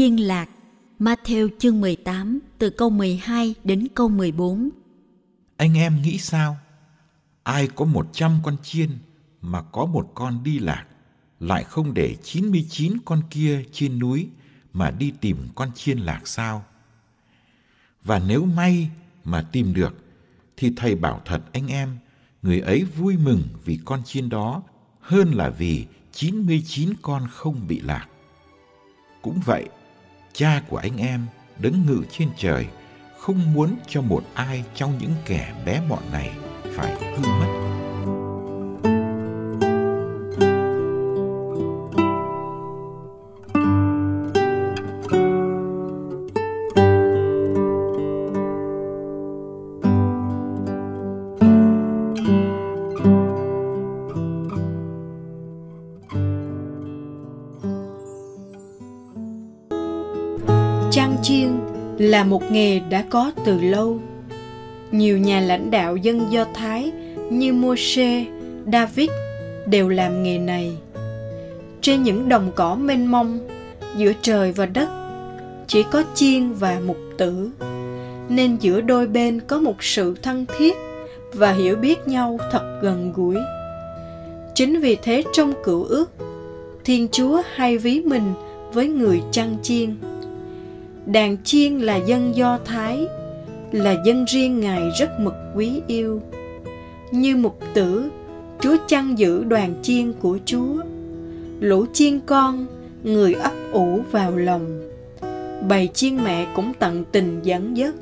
Chiên lạc Matthew chương 18 từ câu 12 đến câu 14 Anh em nghĩ sao? Ai có một trăm con chiên mà có một con đi lạc, lại không để 99 con kia trên núi mà đi tìm con chiên lạc sao? Và nếu may mà tìm được, thì thầy bảo thật anh em, người ấy vui mừng vì con chiên đó hơn là vì 99 con không bị lạc. Cũng vậy, cha của anh em đứng ngự trên trời, không muốn cho một ai trong những kẻ bé mọn này phải hư mất. Là một nghề đã có từ lâu. Nhiều nhà lãnh đạo dân Do Thái như Moshe, David đều làm nghề này. Trên những đồng cỏ mênh mông, giữa trời và đất, chỉ có chiên và mục tử, nên giữa đôi bên có một sự thân thiết và hiểu biết nhau thật gần gũi. Chính vì thế trong cựu ước, Thiên Chúa hay ví mình với người chăn chiên đàn chiên là dân do thái, là dân riêng ngài rất mực quý yêu. Như mục tử, chúa chăn giữ đoàn chiên của chúa. Lũ chiên con, người ấp ủ vào lòng. Bầy chiên mẹ cũng tận tình dẫn dắt.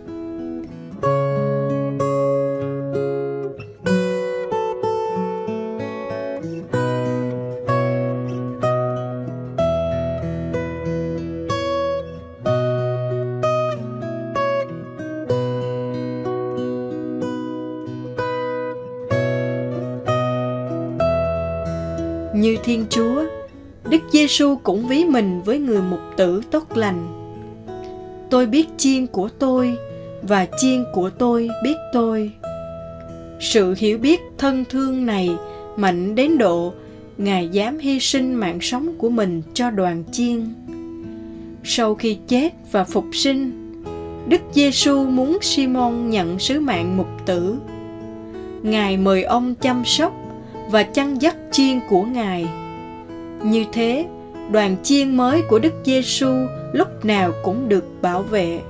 Cũng ví mình với người mục tử tốt lành. Tôi biết chiên của tôi và chiên của tôi biết tôi. Sự hiểu biết thân thương này mạnh đến độ Ngài dám hy sinh mạng sống của mình cho đoàn chiên. Sau khi chết và phục sinh, Đức Giêsu muốn Simon nhận sứ mạng mục tử. Ngài mời ông chăm sóc và chăn dắt chiên của Ngài. Như thế, đoàn chiên mới của Đức Giêsu lúc nào cũng được bảo vệ.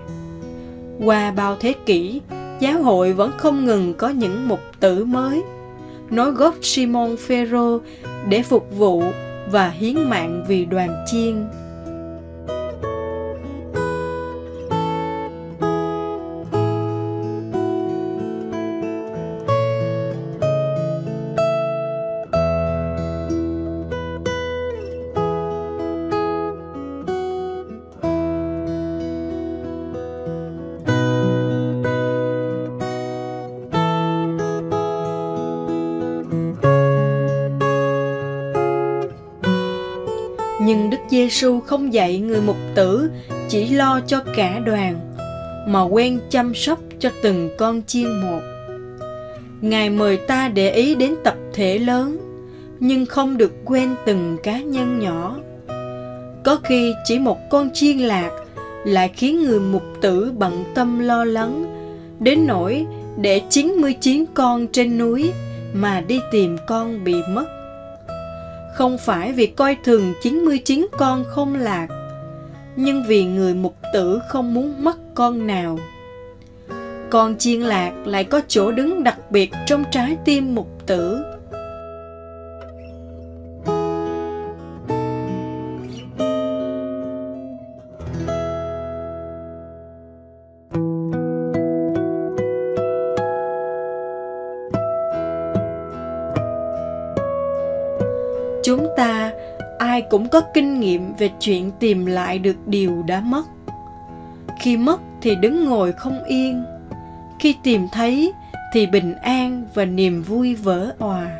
Qua bao thế kỷ, giáo hội vẫn không ngừng có những mục tử mới, nối góp Simon Phêrô để phục vụ và hiến mạng vì đoàn chiên. Giêsu không dạy người mục tử chỉ lo cho cả đoàn, mà quen chăm sóc cho từng con chiên một. Ngài mời ta để ý đến tập thể lớn, nhưng không được quên từng cá nhân nhỏ. Có khi chỉ một con chiên lạc lại khiến người mục tử bận tâm lo lắng, đến nỗi để 99 con trên núi mà đi tìm con bị mất không phải vì coi thường 99 con không lạc, nhưng vì người mục tử không muốn mất con nào. con chiên lạc lại có chỗ đứng đặc biệt trong trái tim mục tử có kinh nghiệm về chuyện tìm lại được điều đã mất. Khi mất thì đứng ngồi không yên, khi tìm thấy thì bình an và niềm vui vỡ òa.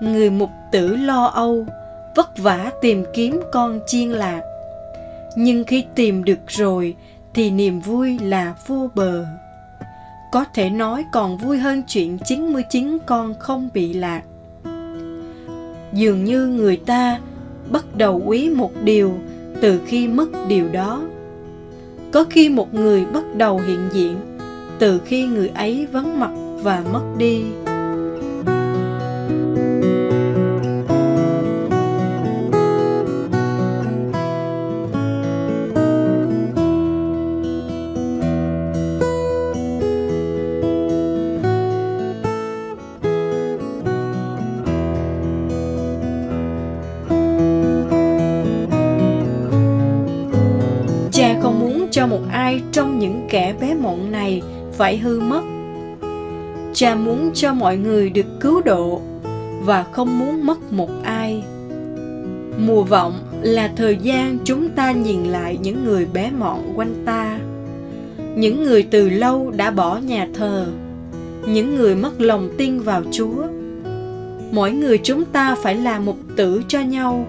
Người mục tử lo âu, vất vả tìm kiếm con chiên lạc. Nhưng khi tìm được rồi thì niềm vui là vô bờ. Có thể nói còn vui hơn chuyện 99 con không bị lạc. Dường như người ta bắt đầu quý một điều từ khi mất điều đó. Có khi một người bắt đầu hiện diện từ khi người ấy vắng mặt và mất đi. Phải hư mất. Cha muốn cho mọi người được cứu độ và không muốn mất một ai. Mùa vọng là thời gian chúng ta nhìn lại những người bé mọn quanh ta. Những người từ lâu đã bỏ nhà thờ. Những người mất lòng tin vào chúa. Mỗi người chúng ta phải là mục tử cho nhau,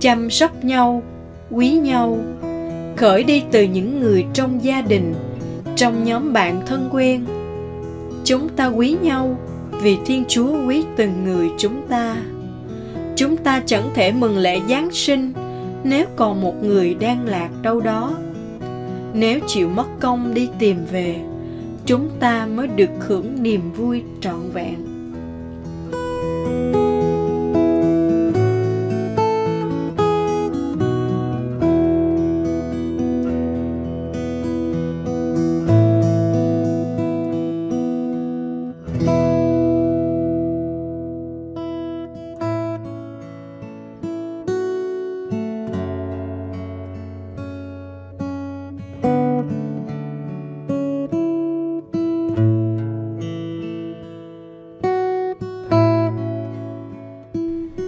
chăm sóc nhau, quý nhau, khởi đi từ những người trong gia đình trong nhóm bạn thân quen. Chúng ta quý nhau vì thiên chúa quý từng người chúng ta. Chúng ta chẳng thể mừng lễ giáng sinh nếu còn một người đang lạc đâu đó. Nếu chịu mất công đi tìm về, chúng ta mới được hưởng niềm vui trọn vẹn.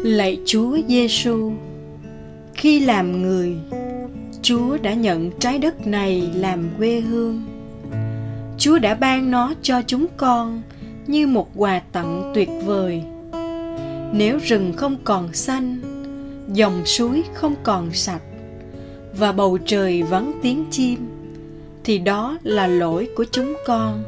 Lạy Chúa Giêsu. Khi làm người, Chúa đã nhận trái đất này làm quê hương. Chúa đã ban nó cho chúng con như một quà tặng tuyệt vời. Nếu rừng không còn xanh, dòng suối không còn sạch và bầu trời vắng tiếng chim thì đó là lỗi của chúng con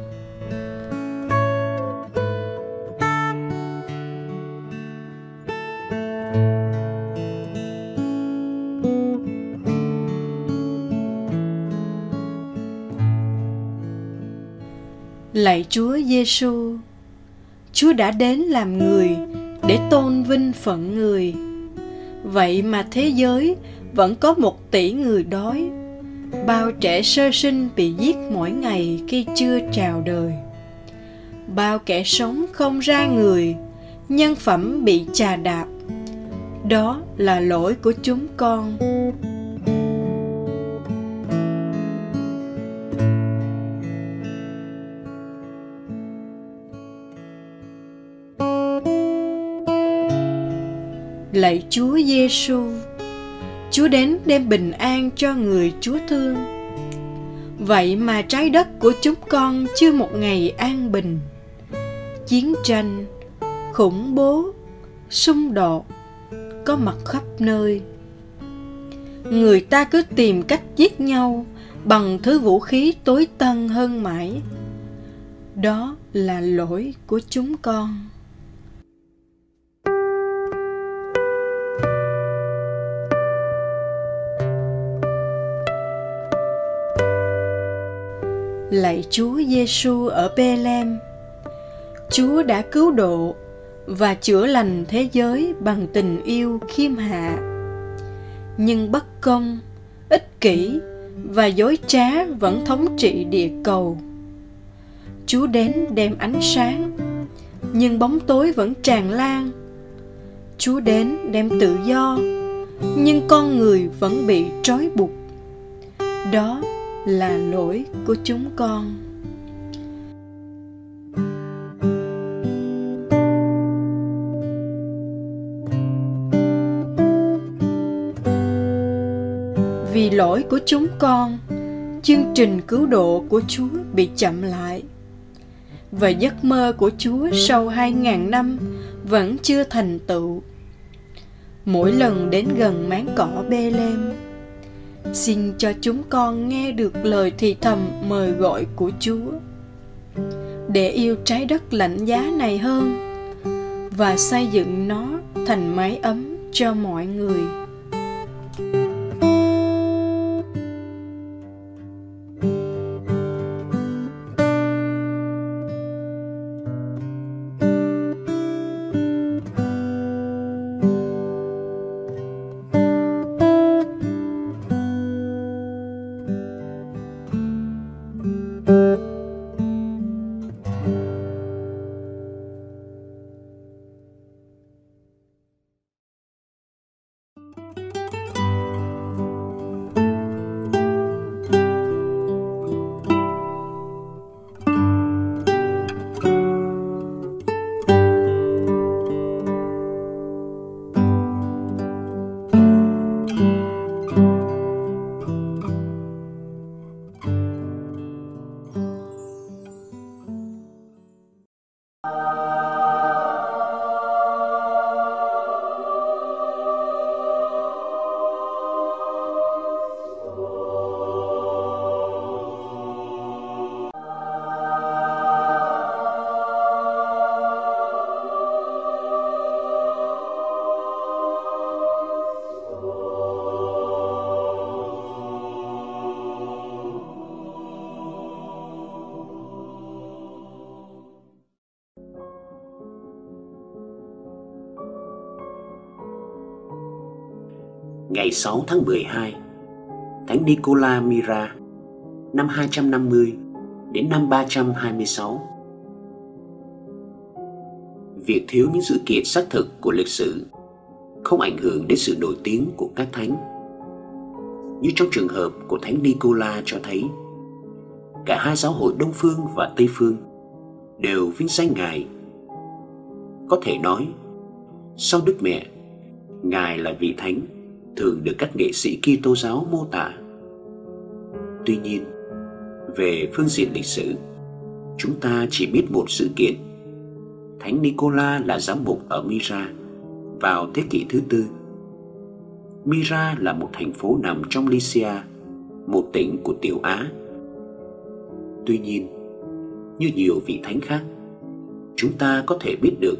Lạy Chúa Giêsu, Chúa đã đến làm người để tôn vinh phận người. Vậy mà thế giới vẫn có một tỷ người đói. Bao trẻ sơ sinh bị giết mỗi ngày khi chưa chào đời. Bao kẻ sống không ra người, nhân phẩm bị chà đạp. Đó là lỗi của chúng con. Lạy Chúa Giêsu. Chúa đến đem bình an cho người Chúa thương. Vậy mà trái đất của chúng con chưa một ngày an bình. Chiến tranh, khủng bố, xung đột có mặt khắp nơi. Người ta cứ tìm cách giết nhau bằng thứ vũ khí tối tân hơn mãi. Đó là lỗi của chúng con. Lạy Chúa Giêsu ở Bethlehem. Chúa đã cứu độ và chữa lành thế giới bằng tình yêu khiêm hạ. Nhưng bất công, ích kỷ và dối trá vẫn thống trị địa cầu. Chúa đến đem ánh sáng, nhưng bóng tối vẫn tràn lan. Chúa đến đem tự do, nhưng con người vẫn bị trói buộc. Đó là lỗi của chúng con. Vì lỗi của chúng con, chương trình cứu độ của Chúa bị chậm lại. Và giấc mơ của Chúa sau hai ngàn năm vẫn chưa thành tựu. Mỗi lần đến gần máng cỏ bê lêm, xin cho chúng con nghe được lời thì thầm mời gọi của Chúa để yêu trái đất lạnh giá này hơn và xây dựng nó thành mái ấm cho mọi người. Ngày 6 tháng 12, Thánh Nicola Mira, năm 250 đến năm 326. Việc thiếu những dữ kiện xác thực của lịch sử không ảnh hưởng đến sự nổi tiếng của các thánh. Như trong trường hợp của Thánh Nicola cho thấy, cả hai giáo hội Đông Phương và Tây Phương đều vinh danh Ngài. Có thể nói, sau Đức Mẹ, Ngài là vị thánh thường được các nghệ sĩ Kitô giáo mô tả. Tuy nhiên, về phương diện lịch sử, chúng ta chỉ biết một sự kiện. Thánh Nicola là giám mục ở Myra vào thế kỷ thứ tư. Myra là một thành phố nằm trong Lycia, một tỉnh của Tiểu Á. Tuy nhiên, như nhiều vị thánh khác, chúng ta có thể biết được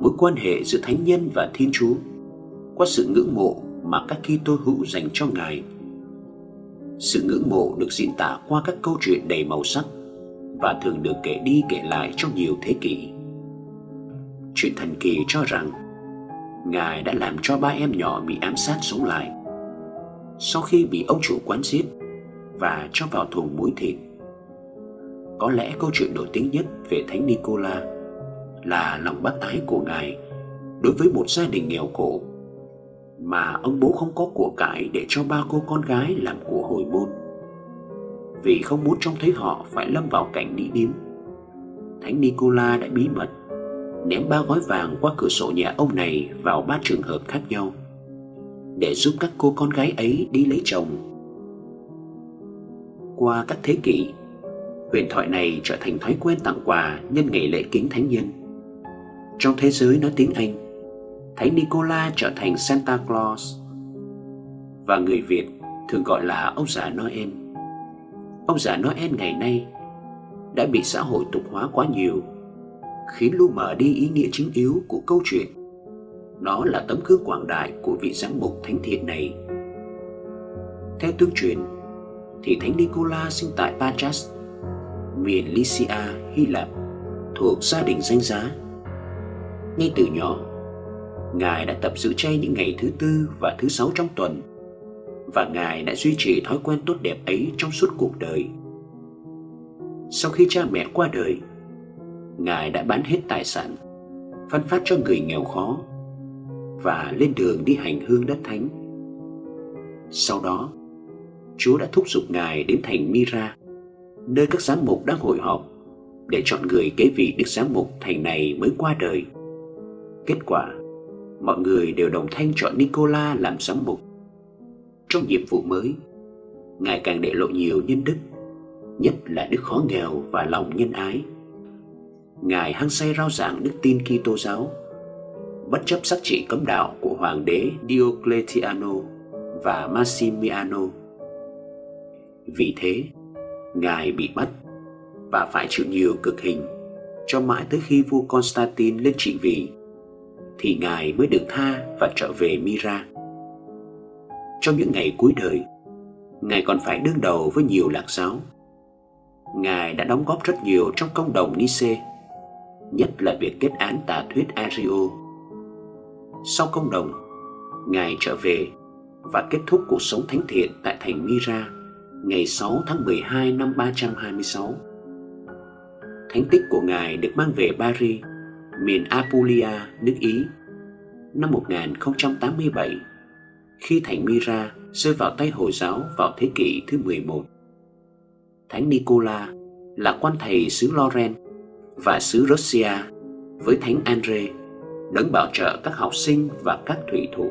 mối quan hệ giữa thánh nhân và Thiên Chúa qua sự ngưỡng mộ mà các Kitô hữu dành cho Ngài. Sự ngưỡng mộ được diễn tả qua các câu chuyện đầy màu sắc và thường được kể đi kể lại trong nhiều thế kỷ. Chuyện thần kỳ cho rằng, Ngài đã làm cho ba em nhỏ bị ám sát sống lại sau khi bị ông chủ quán giết và cho vào thùng muối thịt. Có lẽ câu chuyện nổi tiếng nhất về Thánh Nicola là lòng bác ái của Ngài đối với một gia đình nghèo khổ mà ông bố không có của cải để cho ba cô con gái làm của hồi môn. Vì không muốn trông thấy họ phải lâm vào cảnh đi điếm, Thánh Nicola đã bí mật ném ba gói vàng qua cửa sổ nhà ông này vào ba trường hợp khác nhau để giúp các cô con gái ấy đi lấy chồng. Qua các thế kỷ, huyền thoại này trở thành thói quen tặng quà nhân ngày lễ kính thánh nhân. Trong thế giới nói tiếng Anh, Thánh Nicola trở thành Santa Claus và người Việt thường gọi là ông già Noel. Ông già Noel ngày nay đã bị xã hội tục hóa quá nhiều, khiến lu mờ đi ý nghĩa chính yếu của câu chuyện. Nó là tấm gương quảng đại của vị giám mục thánh thiện này. Theo tương truyền, thì Thánh Nicola sinh tại Patras, miền Lycia, Hy Lạp, thuộc gia đình danh giá. Ngay từ nhỏ, Ngài đã tập giữ chay những ngày thứ tư và thứ sáu trong tuần và Ngài đã duy trì thói quen tốt đẹp ấy trong suốt cuộc đời. Sau khi cha mẹ qua đời, Ngài đã bán hết tài sản, phân phát cho người nghèo khó và lên đường đi hành hương đất thánh. Sau đó, Chúa đã thúc giục Ngài đến thành Mira, nơi các giám mục đang hội họp để chọn người kế vị Đức Giám mục thành này mới qua đời. Kết quả, mọi người đều đồng thanh chọn Nicola làm giám mục. Trong nhiệm vụ mới, Ngài càng để lộ nhiều nhân đức, nhất là đức khó nghèo và lòng nhân ái. Ngài hăng say rao giảng đức tin Kitô giáo, bất chấp sắc trị cấm đạo của hoàng đế Diocletiano và Massimiano. Vì thế, Ngài bị bắt và phải chịu nhiều cực hình cho mãi tới khi vua Constantine lên trị vì thì Ngài mới được tha và trở về Mira. Trong những ngày cuối đời, Ngài còn phải đương đầu với nhiều lạc giáo. Ngài đã đóng góp rất nhiều trong công đồng Nice, nhất là việc kết án tà thuyết Ario. Sau công đồng, Ngài trở về và kết thúc cuộc sống thánh thiện tại thành Mira ngày 6 tháng 12 năm 326. Thánh tích của Ngài được mang về Paris, miền Apulia, nước Ý, năm 1087, khi thành Mira rơi vào tay Hồi giáo vào thế kỷ thứ 11. Thánh Nicola là quan thầy xứ Loren và xứ Russia với Thánh Andre đấng bảo trợ các học sinh và các thủy thủ